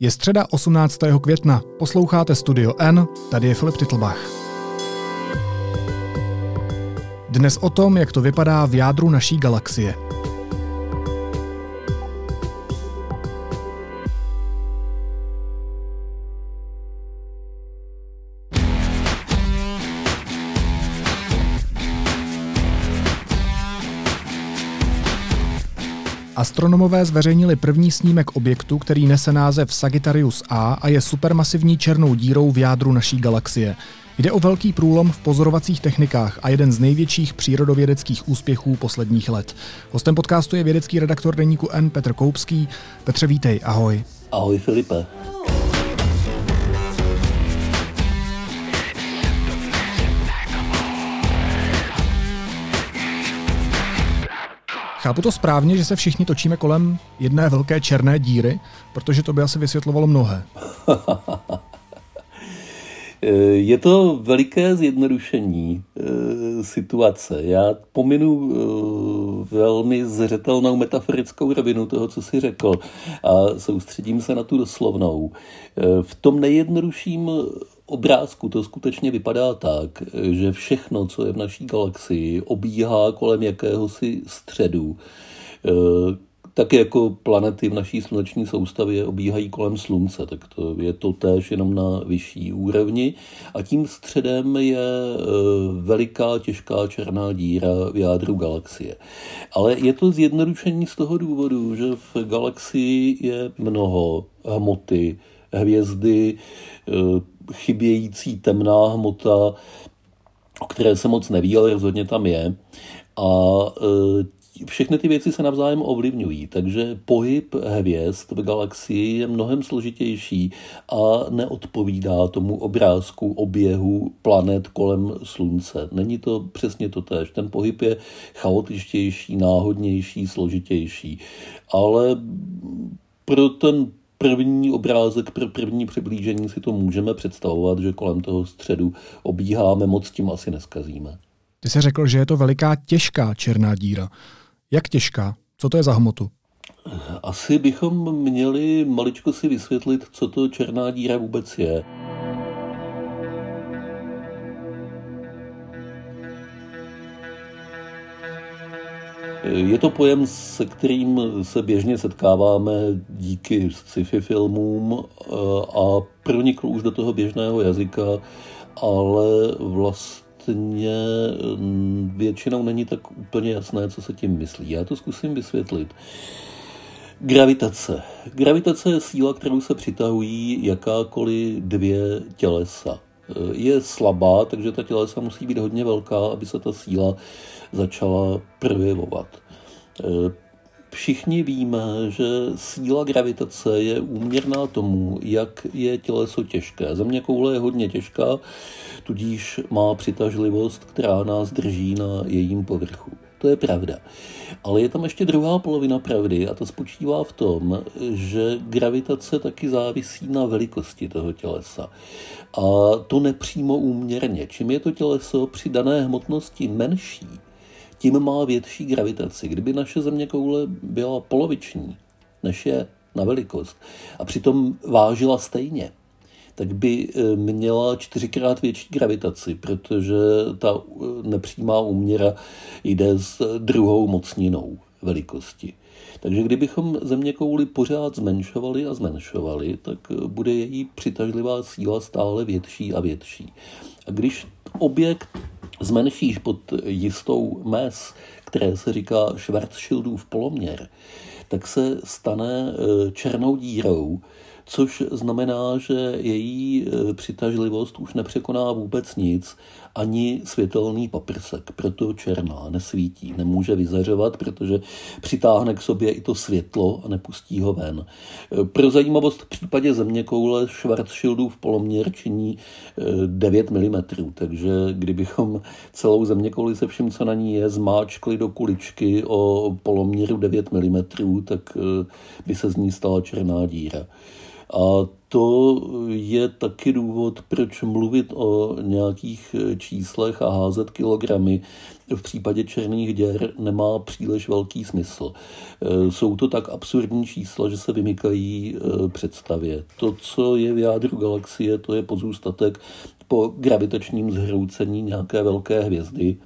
Je středa 18. května, posloucháte Studio N, tady je Filip Titlbach. Dnes o tom, jak to vypadá v jádru naší galaxie – Astronomové zveřejnili první snímek objektu, který nese název Sagittarius A a je supermasivní černou dírou v jádru naší galaxie. Jde o velký průlom v pozorovacích technikách a jeden z největších přírodovědeckých úspěchů posledních let. Hostem podcastu je vědecký redaktor deníku N Petr Koupský. Petře, vítej, ahoj. Ahoj Filipe. Chápu to správně, že se všichni točíme kolem jedné velké černé díry, protože to by asi vysvětlovalo mnohé. Je to veliké zjednodušení e, situace. Já pominu e, velmi zřetelnou metaforickou rovinu toho, co jsi řekl a soustředím se na tu doslovnou. V tom nejjednodušším obrázku to skutečně vypadá tak, že všechno, co je v naší galaxii, obíhá kolem jakéhosi středu. E, tak jako planety v naší sluneční soustavě obíhají kolem Slunce, tak to je to též jenom na vyšší úrovni. A tím středem je e, veliká těžká černá díra v jádru galaxie. Ale je to zjednodušení z toho důvodu, že v galaxii je mnoho hmoty, hvězdy, e, chybějící temná hmota, o které se moc neví, ale rozhodně tam je. A e, všechny ty věci se navzájem ovlivňují, takže pohyb hvězd v galaxii je mnohem složitější a neodpovídá tomu obrázku oběhu planet kolem Slunce. Není to přesně to tež. Ten pohyb je chaotičtější, náhodnější, složitější. Ale pro ten první obrázek pro první přiblížení si to můžeme představovat, že kolem toho středu obíháme, moc tím asi neskazíme. Ty jsi řekl, že je to veliká těžká černá díra. Jak těžká? Co to je za hmotu? Asi bychom měli maličko si vysvětlit, co to černá díra vůbec je. Je to pojem, se kterým se běžně setkáváme díky sci-fi filmům eh, a pronikl už do toho běžného jazyka, ale vlastně mm, většinou není tak úplně jasné, co se tím myslí. Já to zkusím vysvětlit. Gravitace. Gravitace je síla, kterou se přitahují jakákoliv dvě tělesa. Eh, je slabá, takže ta tělesa musí být hodně velká, aby se ta síla začala projevovat. E, všichni víme, že síla gravitace je úměrná tomu, jak je těleso těžké. Země koule je hodně těžká, tudíž má přitažlivost, která nás drží na jejím povrchu. To je pravda. Ale je tam ještě druhá polovina pravdy a to spočívá v tom, že gravitace taky závisí na velikosti toho tělesa. A to nepřímo úměrně. Čím je to těleso při dané hmotnosti menší, tím má větší gravitaci. Kdyby naše země koule byla poloviční, než je na velikost, a přitom vážila stejně, tak by e, měla čtyřikrát větší gravitaci, protože ta e, nepřímá úměra jde s druhou mocninou velikosti. Takže kdybychom země kouli pořád zmenšovali a zmenšovali, tak bude její přitažlivá síla stále větší a větší. A když objekt zmenšíš pod jistou mes, které se říká Schwarzschildův poloměr, tak se stane černou dírou, což znamená, že její e, přitažlivost už nepřekoná vůbec nic, ani světelný paprsek, proto černá, nesvítí, nemůže vyzařovat, protože přitáhne k sobě i to světlo a nepustí ho ven. E, pro zajímavost v případě země koule Schwarzschildův poloměr činí 9 mm, takže kdybychom celou země kouli se vším, co na ní je, zmáčkli do kuličky o poloměru 9 mm, tak by se z ní stala černá díra. A to je taky důvod, proč mluvit o nějakých číslech a házet kilogramy v případě černých děr nemá příliš velký smysl. Jsou to tak absurdní čísla, že se vymykají představě. To, co je v jádru galaxie, to je pozůstatek po gravitačním zhroucení nějaké velké hvězdy,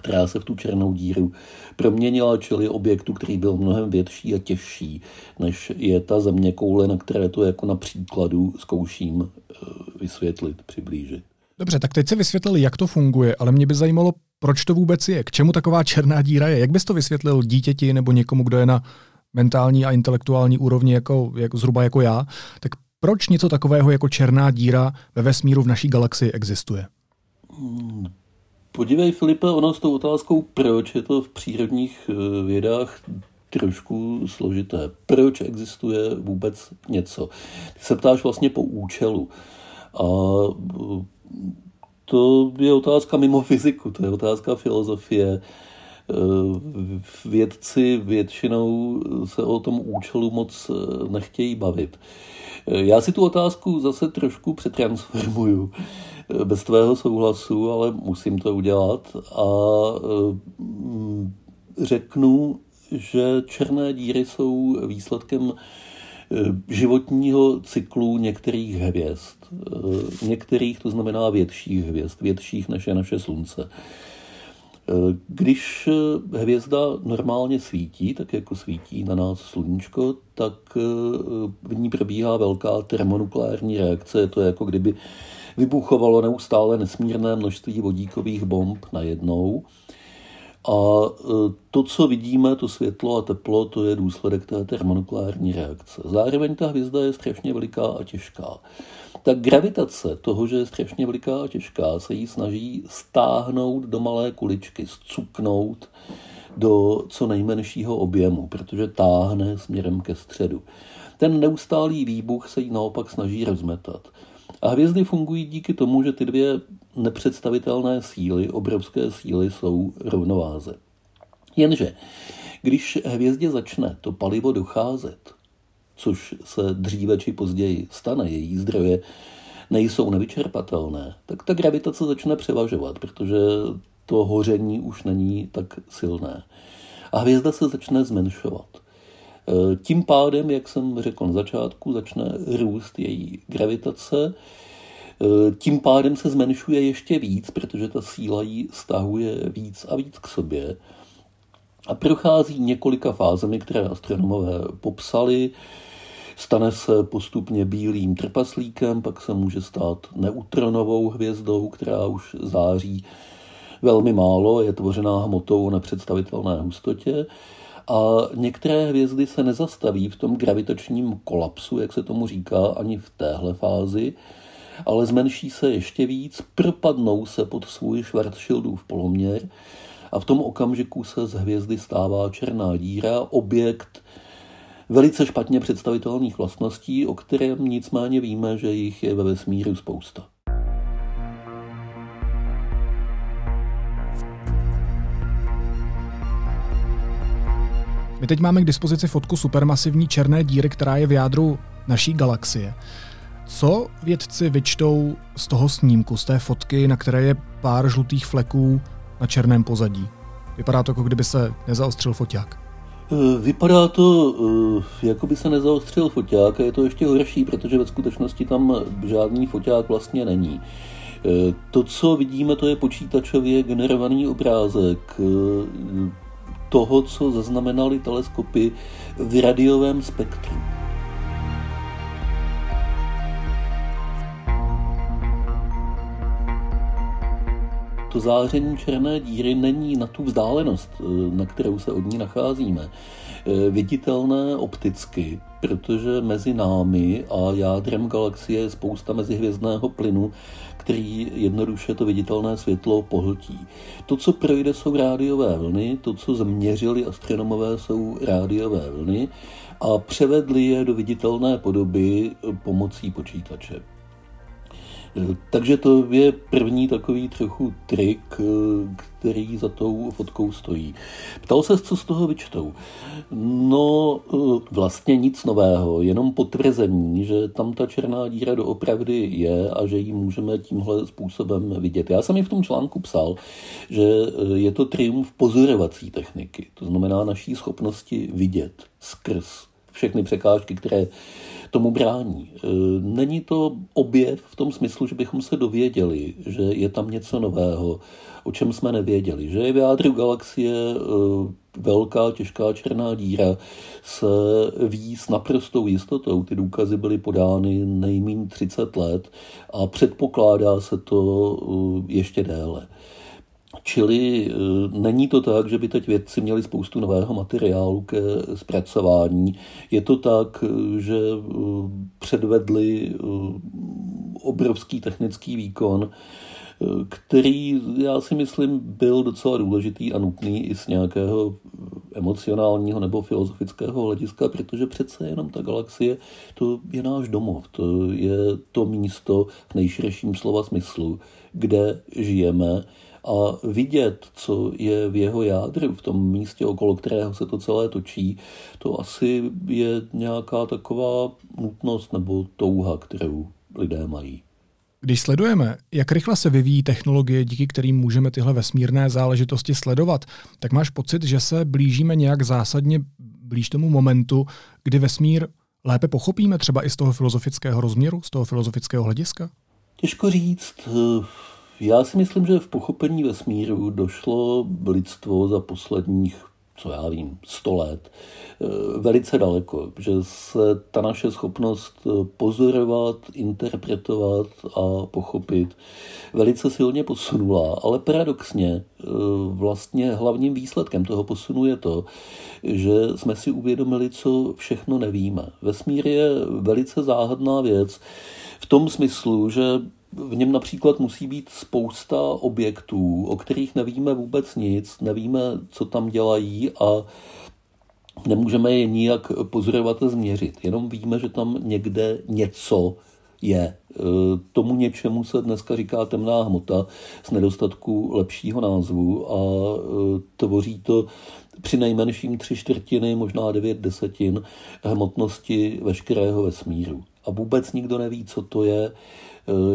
která se v tu černou díru proměnila, čili objektu, který byl mnohem větší a těžší, než je ta země koule, na které to jako na příkladu zkouším eh, vysvětlit, přiblížit. Dobře, tak teď se vysvětlili, jak to funguje, ale mě by zajímalo, proč to vůbec je, k čemu taková černá díra je. Jak bys to vysvětlil dítěti nebo někomu, kdo je na mentální a intelektuální úrovni jako, jako zhruba jako já, tak proč něco takového jako černá díra ve vesmíru v naší galaxii existuje? Podívej, Filipe, ono s tou otázkou, proč je to v přírodních eh, vědách trošku složité. Proč existuje vůbec něco? Ty se ptáš vlastně po účelu. A eh, to je otázka mimo fyziku, to je otázka filozofie. Eh, vědci většinou se o tom účelu moc nechtějí bavit. Já si tu otázku zase trošku přetransformuju bez tvého souhlasu, ale musím to udělat a řeknu, že černé díry jsou výsledkem životního cyklu některých hvězd. Některých, to znamená větších hvězd, větších než je naše slunce. E, když hvězda normálně svítí, tak jako svítí na nás sluníčko, tak v ní probíhá velká termonukleární reakce. Je to jako kdyby vybuchovalo neustále nesmírné množství vodíkových bomb najednou. A to, co vidíme, to světlo a teplo, to je důsledek té termonukleární reakce. Zároveň ta hvězda je strašně veliká a těžká. Ta gravitace toho, že je strašně veliká a těžká, se jí snaží stáhnout do malé kuličky, zcuknout do co nejmenšího objemu, protože táhne směrem ke středu. Ten neustálý výbuch se jí naopak snaží rozmetat. A hvězdy fungují díky tomu, že ty dvě nepředstavitelné síly, obrovské síly, jsou rovnováze. Jenže, když hvězdě začne to palivo docházet, což se dříve či později stane, její zdroje nejsou nevyčerpatelné, tak ta gravitace začne převažovat, protože to hoření už není tak silné. A hvězda se začne zmenšovat. Eh, tím pádem, jak jsem řekl na začátku, začne růst její gravitace, eh, tím pádem se zmenšuje ještě víc, protože ta síla ji stahuje víc a víc k sobě a prochází několika fázemi, které astronomové popsali. Stane se postupně bílým trpaslíkem, pak se může stát neutronovou hvězdou, která už září velmi málo, je tvořená hmotou o nepředstavitelné hustotě. A některé hvězdy se nezastaví v tom gravitačním kolapsu, jak se tomu říká, ani v téhle fázi, ale zmenší se ještě víc, propadnou se pod svůj Schwarzschildův poloměr a v tom okamžiku se z hvězdy stává černá díra, objekt velice špatně představitelných vlastností, o kterém nicméně víme, že jich je ve vesmíru spousta. My teď máme k dispozici fotku supermasivní černé díry, která je v jádru naší galaxie. Co vědci vyčtou z toho snímku, z té fotky, na které je pár žlutých fleků na černém pozadí? Vypadá to, jako kdyby se nezaostřil foťák. Eh, vypadá to, eh, jako by se nezaostřil foťák a je to ještě horší, protože ve skutečnosti tam žádný foťák vlastně není. Eh, to, co vidíme, to je počítačově generovaný obrázek toho, co zaznamenali teleskopy v radiovém spektru. To záření černé díry není na tu vzdálenost, eh, na kterou se od ní nacházíme, eh, viditelné opticky, protože mezi námi a jádrem galaxie je spousta mezihvězdného plynu, který jednoduše to viditelné světlo pohltí. To, co projde, jsou rádiové vlny, to, co změřili astronomové, jsou rádiové vlny a převedli je do viditelné podoby pomocí počítače. Takže to je první takový trochu trik, který za tou fotkou stojí. Ptal se, co z toho vyčtou. No, vlastně nic nového, jenom potvrzení, že tam ta černá díra doopravdy je a že ji můžeme tímhle způsobem vidět. Já jsem ji v tom článku psal, že je to triumf pozorovací techniky, to znamená naší schopnosti vidět skrz všechny překážky, které tomu brání. E, není to objev v tom smyslu, že bychom se dověděli, že je tam něco nového, o čem jsme nevěděli. Že je v jádru galaxie e, velká, těžká černá díra se ví s naprostou jistotou. Ty důkazy byly podány nejméně 30 let a předpokládá se to e, ještě déle. Čili eh, není to tak, že by teď vědci měli spoustu nového materiálu ke zpracování. Je to tak, eh, že eh, předvedli obrovský technický výkon, který já si myslím byl docela důležitý a nutný i z nějakého emocionálního nebo filozofického hlediska, protože přece jenom ta galaxie to je náš domov, to je to místo v nejširším slova smyslu, kde žijeme a vidět, co je v jeho jádru, v tom místě, okolo kterého se to celé točí, to asi je nějaká taková nutnost nebo touha, kterou lidé mají. Když sledujeme, jak rychle se vyvíjí technologie, díky kterým můžeme tyhle vesmírné záležitosti sledovat, tak máš pocit, že se blížíme nějak zásadně blíž tomu momentu, kdy vesmír lépe pochopíme třeba i z toho filozofického rozměru, z toho filozofického hlediska? Těžko říct. Já si myslím, že v pochopení vesmíru došlo lidstvo za posledních, co já vím, sto let, eh, velice daleko, že se ta naše schopnost eh, pozorovat, interpretovat a pochopit velice silně posunula, ale paradoxně eh, vlastně hlavním výsledkem toho posunu je to, že jsme si uvědomili, co všechno nevíme. Vesmír je velice záhadná věc v tom smyslu, že v něm například musí být spousta objektů, o kterých nevíme vůbec nic, nevíme, co tam dělají a nemůžeme je nijak pozorovat a změřit. Jenom víme, že tam někde něco je. E, tomu něčemu se dneska říká temná hmota z nedostatku lepšího názvu a e, tvoří to při nejmenším tři čtvrtiny, možná devět desetin hmotnosti veškerého vesmíru. A vůbec nikdo neví, co to je,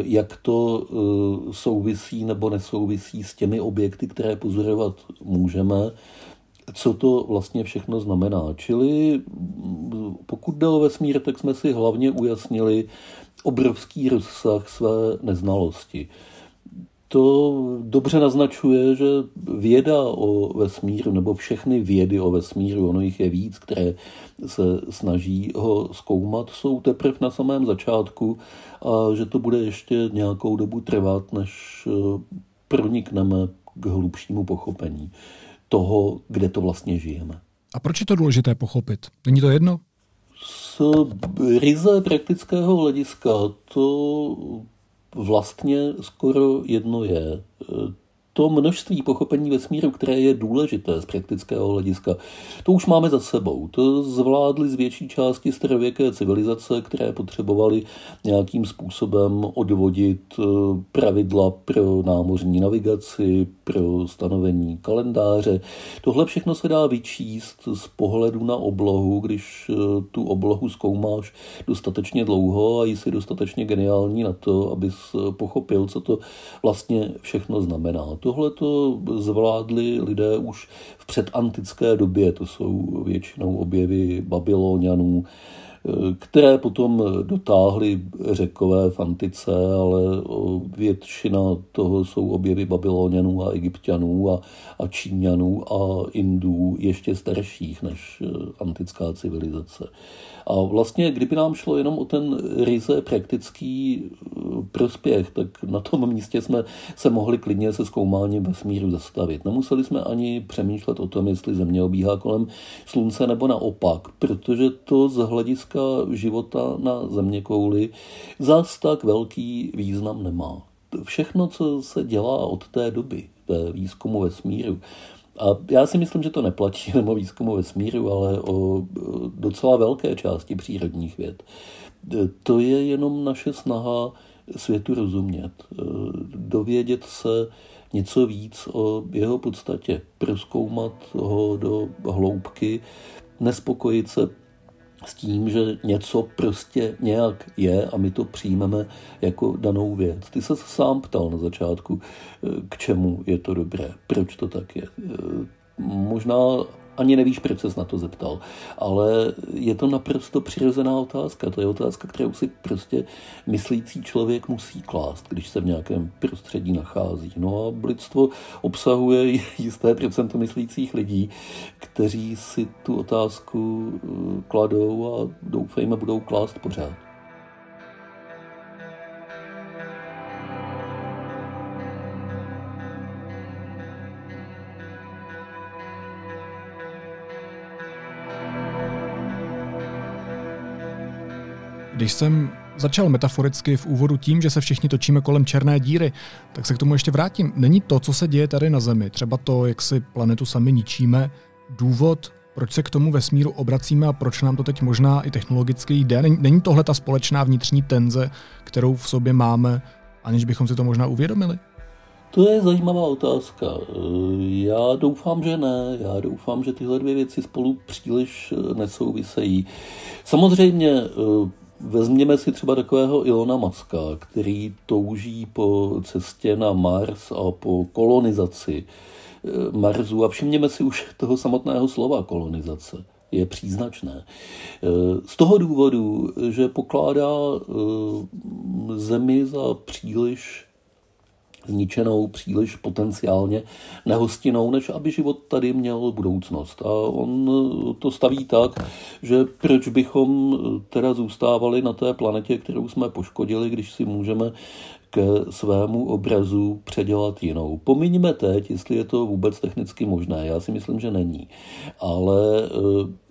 jak to eh, souvisí nebo nesouvisí s těmi objekty, které pozorovat můžeme, co to vlastně všechno znamená. Čili mm, pokud jde o vesmír, tak jsme si hlavně ujasnili obrovský rozsah své neznalosti to dobře naznačuje, že věda o vesmíru, nebo všechny vědy o vesmíru, ono jich je víc, které se snaží ho zkoumat, jsou teprve na samém začátku a že to bude ještě nějakou dobu trvat, než eh, pronikneme k hlubšímu pochopení toho, kde to vlastně žijeme. A proč je to důležité pochopit? Není to jedno? Z ryze praktického hlediska to vlastně skoro jedno je to množství pochopení vesmíru, které je důležité z praktického hlediska, to už máme za sebou. To zvládly z větší části starověké civilizace, které potřebovaly nějakým způsobem odvodit eh, pravidla pro námořní navigaci, pro stanovení kalendáře. Tohle všechno se dá vyčíst z pohledu na oblohu, když eh, tu oblohu zkoumáš dostatečně dlouho a jsi dostatečně geniální na to, abys pochopil, co to vlastně všechno znamená tohle to zvládli lidé už v předantické době, to jsou většinou objevy babylonianů, které potom dotáhly řekové v antice, ale většina toho jsou objevy babylonianů a egyptianů a, a číňanů a indů ještě starších než antická civilizace. A vlastně, kdyby nám šlo jenom o ten ryze praktický eh, prospěch, tak na tom místě jsme se mohli klidně se zkoumáním vesmíru zastavit. Nemuseli jsme ani přemýšlet o tom, jestli Země obíhá kolem Slunce nebo naopak, protože to z hlediska života na Země kouli zas tak velký význam nemá. Všechno, co se dělá od té doby ve výzkumu vesmíru, a já si myslím, že to neplatí jenom o výzkumu vesmíru, ale o docela velké části přírodních věd. To je jenom naše snaha světu rozumět, dovědět se něco víc o jeho podstatě, proskoumat ho do hloubky, nespokojit se s tím, že něco prostě nějak je a my to přijmeme jako danou věc. Ty se sám ptal na začátku, k čemu je to dobré, proč to tak je. Možná ani nevíš, proč ses na to zeptal. Ale je to naprosto přirozená otázka. To je otázka, kterou si prostě myslící člověk musí klást, když se v nějakém prostředí nachází. No a lidstvo obsahuje jisté procento myslících lidí, kteří si tu otázku eh, kladou a doufejme budou klást pořád. Když jsem začal metaforicky v úvodu tím, že se všichni točíme kolem černé díry, tak se k tomu ještě vrátím. Není to, co se děje tady na Zemi, třeba to, jak si planetu sami ničíme, důvod, proč se k tomu vesmíru obracíme a proč nám to teď možná i technologicky jde? Není tohle ta společná vnitřní tenze, kterou v sobě máme, aniž bychom si to možná uvědomili? To je zajímavá otázka. Já doufám, že ne. Já doufám, že tyhle dvě věci spolu příliš nesouvisejí. Samozřejmě Vezměme si třeba takového Ilona Maska, který touží po cestě na Mars a po kolonizaci eh, Marsu. A všimněme si už toho samotného slova kolonizace. Je příznačné. Eh, z toho důvodu, že pokládá eh, Zemi za příliš zničenou příliš potenciálně nehostinou, než aby život tady měl budoucnost. A on to staví tak, že proč bychom teda zůstávali na té planetě, kterou jsme poškodili, když si můžeme ke svému obrazu předělat jinou. Pomiňme teď, jestli je to vůbec technicky možné. Já si myslím, že není. Ale e,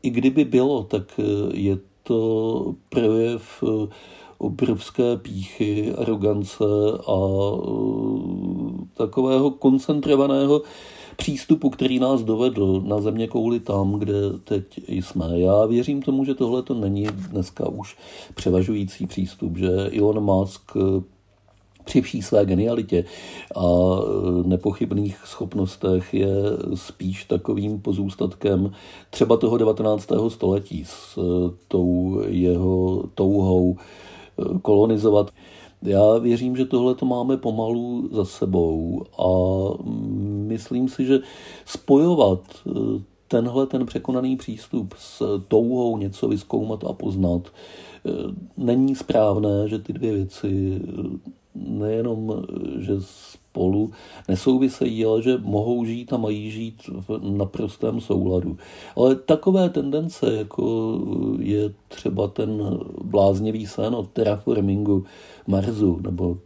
i kdyby bylo, tak je to projev obrovské píchy, arogance a uh, takového koncentrovaného přístupu, který nás dovedl na země kouli tam, kde teď jsme. Já věřím tomu, že tohle to není dneska už převažující přístup, že Elon Musk uh, při vší své genialitě a uh, nepochybných schopnostech je spíš takovým pozůstatkem třeba toho 19. století s tou jeho touhou kolonizovat. Já věřím, že tohle to máme pomalu za sebou a myslím si, že spojovat eh, tenhle ten překonaný přístup s touhou něco vyskoumat a poznat eh, není správné, že ty dvě věci eh, nejenom, že spolu nesouvisejí, ale že mohou žít a mají žít v naprostém souladu. Ale takové tendence, jako je třeba ten bláznivý sen o terraformingu Marsu nebo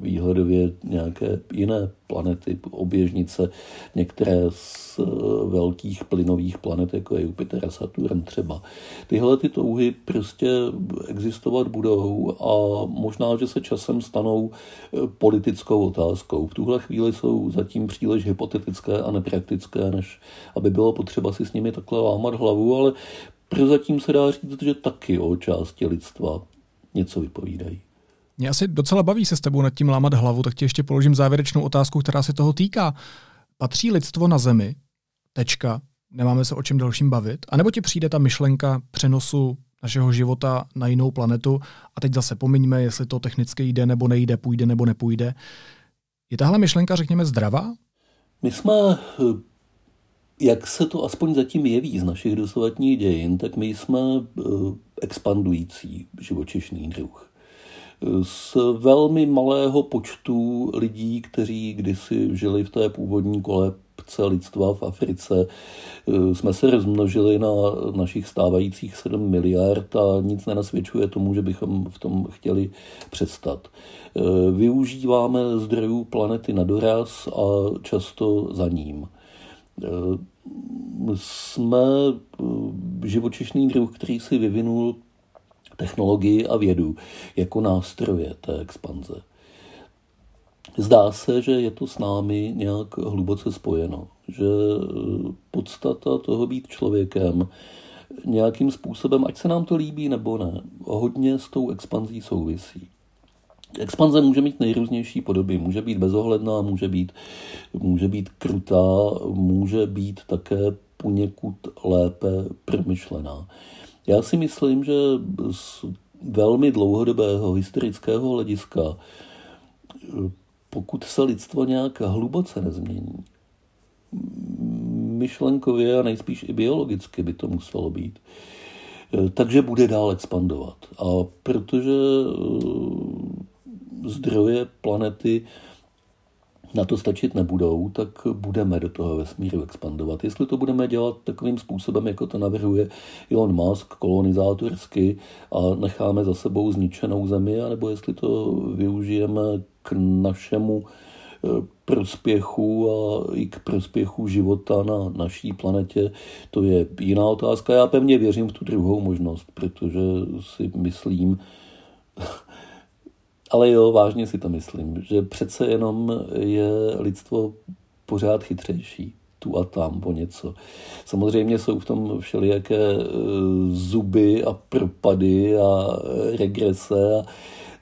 výhledově nějaké jiné planety, oběžnice, některé z velkých plynových planet, jako je Jupiter a Saturn třeba. Tyhle ty touhy prostě existovat budou a možná, že se časem stanou politickou otázkou. V tuhle chvíli jsou zatím příliš hypotetické a nepraktické, než aby bylo potřeba si s nimi takhle lámat hlavu, ale prozatím se dá říct, že taky o části lidstva něco vypovídají. Mě asi docela baví se s tebou nad tím lámat hlavu, tak ti ještě položím závěrečnou otázku, která se toho týká. Patří lidstvo na Zemi? Tečka. Nemáme se o čem dalším bavit? A nebo ti přijde ta myšlenka přenosu našeho života na jinou planetu a teď zase pomiňme, jestli to technicky jde nebo nejde, půjde nebo nepůjde. Je tahle myšlenka, řekněme, zdravá? My jsme, jak se to aspoň zatím jeví z našich dosavadních dějin, tak my jsme eh, expandující živočišný druh z velmi malého počtu lidí, kteří kdysi žili v té původní kolebce lidstva v Africe, eh, jsme se rozmnožili na našich stávajících 7 miliard a nic nenasvědčuje tomu, že bychom v tom chtěli přestat. Eh, využíváme zdrojů planety na doraz a často za ním eh, jsme živočišný druh, který si vyvinul technologii a vědu jako nástroje té expanze. Zdá se, že je to s námi nějak hluboce spojeno, že eh, podstata toho být člověkem nějakým způsobem, ať se nám to líbí nebo ne, hodně s tou expanzí souvisí. Expanze může mít nejrůznější podoby. Může být bezohledná, může být, může být krutá, může být také poněkud lépe promyšlená. Já si myslím, že z velmi dlouhodobého historického hlediska, pokud se lidstvo nějak hluboce nezmění, myšlenkově a nejspíš i biologicky by to muselo být, takže bude dál expandovat. A protože zdroje planety na to stačit nebudou, tak budeme do toho vesmíru expandovat. Jestli to budeme dělat takovým způsobem, jako to navrhuje Elon Musk, kolonizátorsky a necháme za sebou zničenou zemi, anebo jestli to využijeme k našemu eh, prospěchu a i k prospěchu života na naší planetě, to je jiná otázka. Já pevně věřím v tu druhou možnost, protože si myslím, ale jo, vážně si to myslím, že přece jenom je lidstvo pořád chytřejší tu a tam po něco. Samozřejmě jsou v tom všelijaké e, zuby a propady a regrese a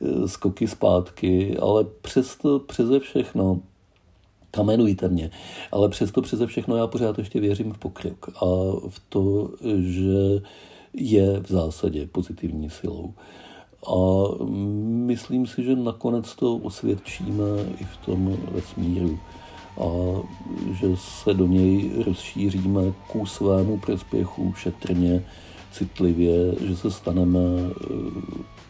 e, skoky zpátky, ale přesto přeze všechno kamenujte mě. Ale přesto přeze všechno já pořád ještě věřím v pokrok a v to, že je v zásadě pozitivní silou. A myslím si, že nakonec to osvědčíme i v tom vesmíru a že se do něj rozšíříme ku svému prospěchu šetrně, citlivě, že se staneme eh,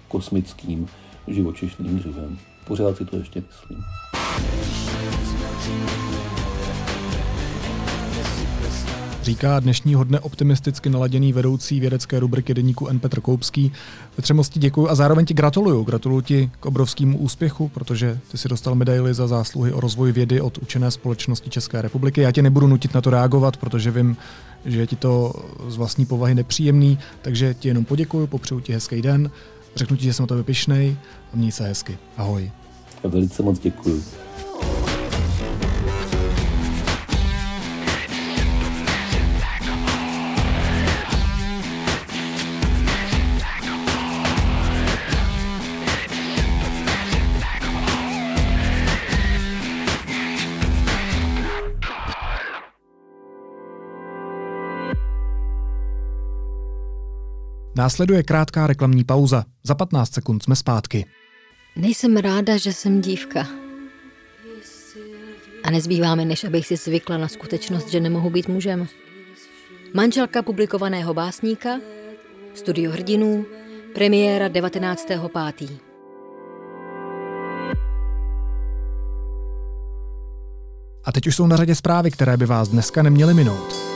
kosmickým živočišným druhem. Pořád si to ještě myslím. Říká dnešního dne optimisticky naladěný vedoucí vědecké rubriky deníku N. Petr Koupský. Petře Mosti děkuji a zároveň ti gratuluju. Gratuluju ti k obrovskému úspěchu, protože ty si dostal medaily za zásluhy o rozvoj vědy od učené společnosti České republiky. Já tě nebudu nutit na to reagovat, protože vím, že je ti to z vlastní povahy nepříjemný, takže ti jenom poděkuju, popřeju ti hezký den, řeknu ti, že jsem o tebe pišnej a měj se hezky. Ahoj. A velice moc děkuji. Následuje krátká reklamní pauza. Za 15 sekund jsme zpátky. Nejsem ráda, že jsem dívka. A nezbývá mi, než abych si zvykla na skutečnost, že nemohu být mužem. Manželka publikovaného básníka, studio hrdinů, premiéra 19.5. A teď už jsou na řadě zprávy, které by vás dneska neměly minout.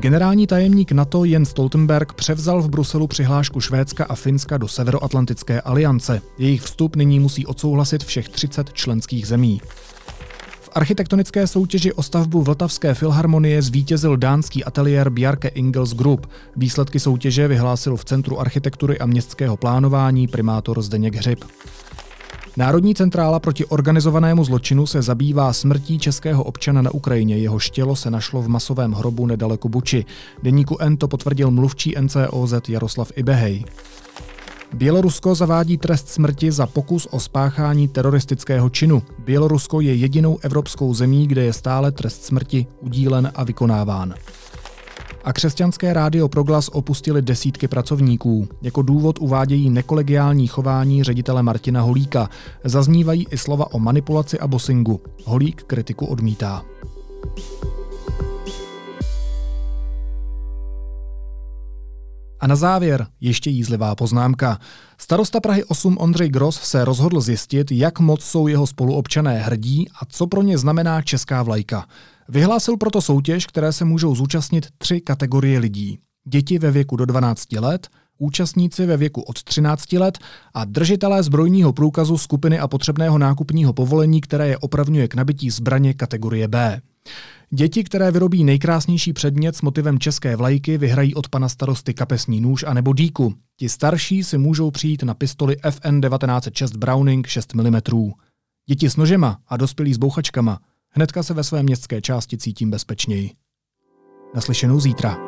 Generální tajemník NATO Jens Stoltenberg převzal v Bruselu přihlášku Švédska a Finska do Severoatlantické aliance. Jejich vstup nyní musí odsouhlasit všech 30 členských zemí. V architektonické soutěži o stavbu Vltavské filharmonie zvítězil dánský ateliér Bjarke Ingels Group. Výsledky soutěže vyhlásil v Centru architektury a městského plánování primátor Zdeněk Hřib. Národní centrála proti organizovanému zločinu se zabývá smrtí českého občana na Ukrajině. Jeho štělo se našlo v masovém hrobu nedaleko Buči. Deníku N to potvrdil mluvčí NCOZ Jaroslav Ibehej. Bělorusko zavádí trest smrti za pokus o spáchání teroristického činu. Bělorusko je jedinou evropskou zemí, kde je stále trest smrti udílen a vykonáván a křesťanské rádio Proglas opustili desítky pracovníků. Jako důvod uvádějí nekolegiální chování ředitele Martina Holíka. Zaznívají i slova o manipulaci a bosingu. Holík kritiku odmítá. A na závěr ještě jízlivá poznámka. Starosta Prahy 8 Ondřej Gros se rozhodl zjistit, jak moc jsou jeho spoluobčané hrdí a co pro ně znamená česká vlajka. Vyhlásil proto soutěž, které se můžou zúčastnit tři kategorie lidí. Děti ve věku do 12 let, účastníci ve věku od 13 let a držitelé zbrojního průkazu skupiny a potřebného nákupního povolení, které je opravňuje k nabití zbraně kategorie B. Děti, které vyrobí nejkrásnější předmět s motivem české vlajky, vyhrají od pana starosty kapesní nůž a nebo díku. Ti starší si můžou přijít na pistoli FN 1906 Browning 6 mm. Děti s nožema a dospělí s bouchačkama Hnedka se ve své městské části cítím bezpečněji. Naslyšenou zítra.